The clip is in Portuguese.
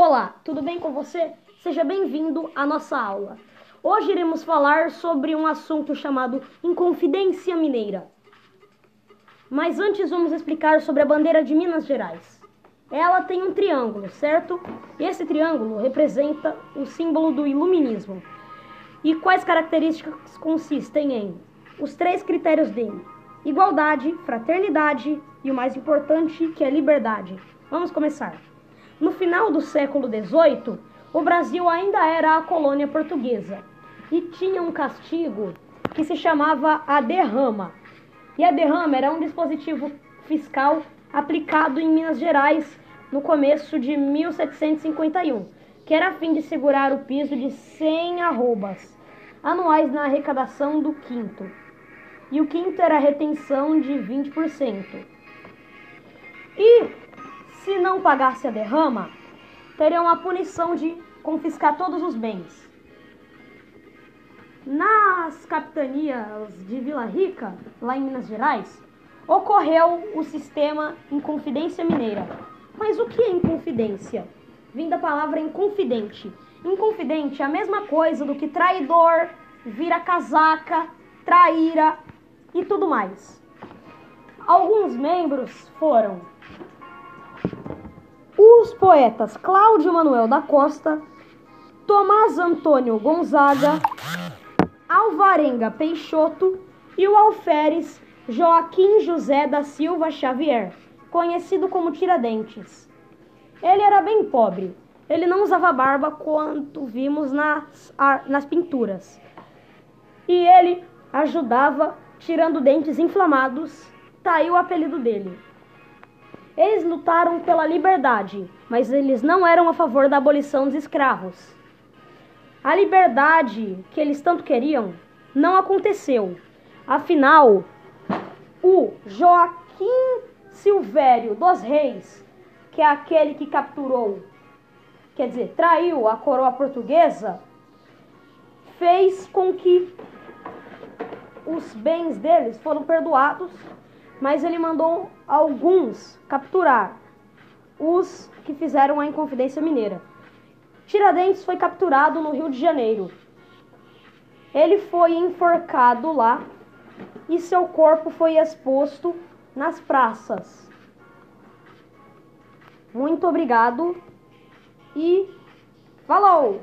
Olá, tudo bem com você? Seja bem-vindo à nossa aula. Hoje iremos falar sobre um assunto chamado Inconfidência Mineira. Mas antes vamos explicar sobre a bandeira de Minas Gerais. Ela tem um triângulo, certo? Esse triângulo representa o símbolo do iluminismo. E quais características consistem em os três critérios dele: igualdade, fraternidade e o mais importante, que é liberdade. Vamos começar. No final do século XVIII, o Brasil ainda era a colônia portuguesa e tinha um castigo que se chamava a derrama. E a derrama era um dispositivo fiscal aplicado em Minas Gerais no começo de 1751, que era a fim de segurar o piso de 100 arrobas anuais na arrecadação do quinto. E o quinto era a retenção de 20%. E se não pagasse a derrama, teriam a punição de confiscar todos os bens. Nas capitanias de Vila Rica, lá em Minas Gerais, ocorreu o sistema Inconfidência Mineira. Mas o que é Inconfidência? Vem da palavra inconfidente. Inconfidente é a mesma coisa do que traidor, vira casaca, traíra e tudo mais. Alguns membros foram os poetas Cláudio Manuel da Costa, Tomás Antônio Gonzaga, Alvarenga Peixoto e o alferes Joaquim José da Silva Xavier, conhecido como Tiradentes. Ele era bem pobre. Ele não usava barba quanto vimos nas, nas pinturas. E ele ajudava tirando dentes inflamados, tá aí o apelido dele. Eles lutaram pela liberdade, mas eles não eram a favor da abolição dos escravos. A liberdade que eles tanto queriam não aconteceu. Afinal, o Joaquim Silvério dos Reis, que é aquele que capturou, quer dizer, traiu a coroa portuguesa, fez com que os bens deles foram perdoados mas ele mandou alguns capturar os que fizeram a Inconfidência Mineira. Tiradentes foi capturado no Rio de Janeiro. Ele foi enforcado lá e seu corpo foi exposto nas praças. Muito obrigado e falou!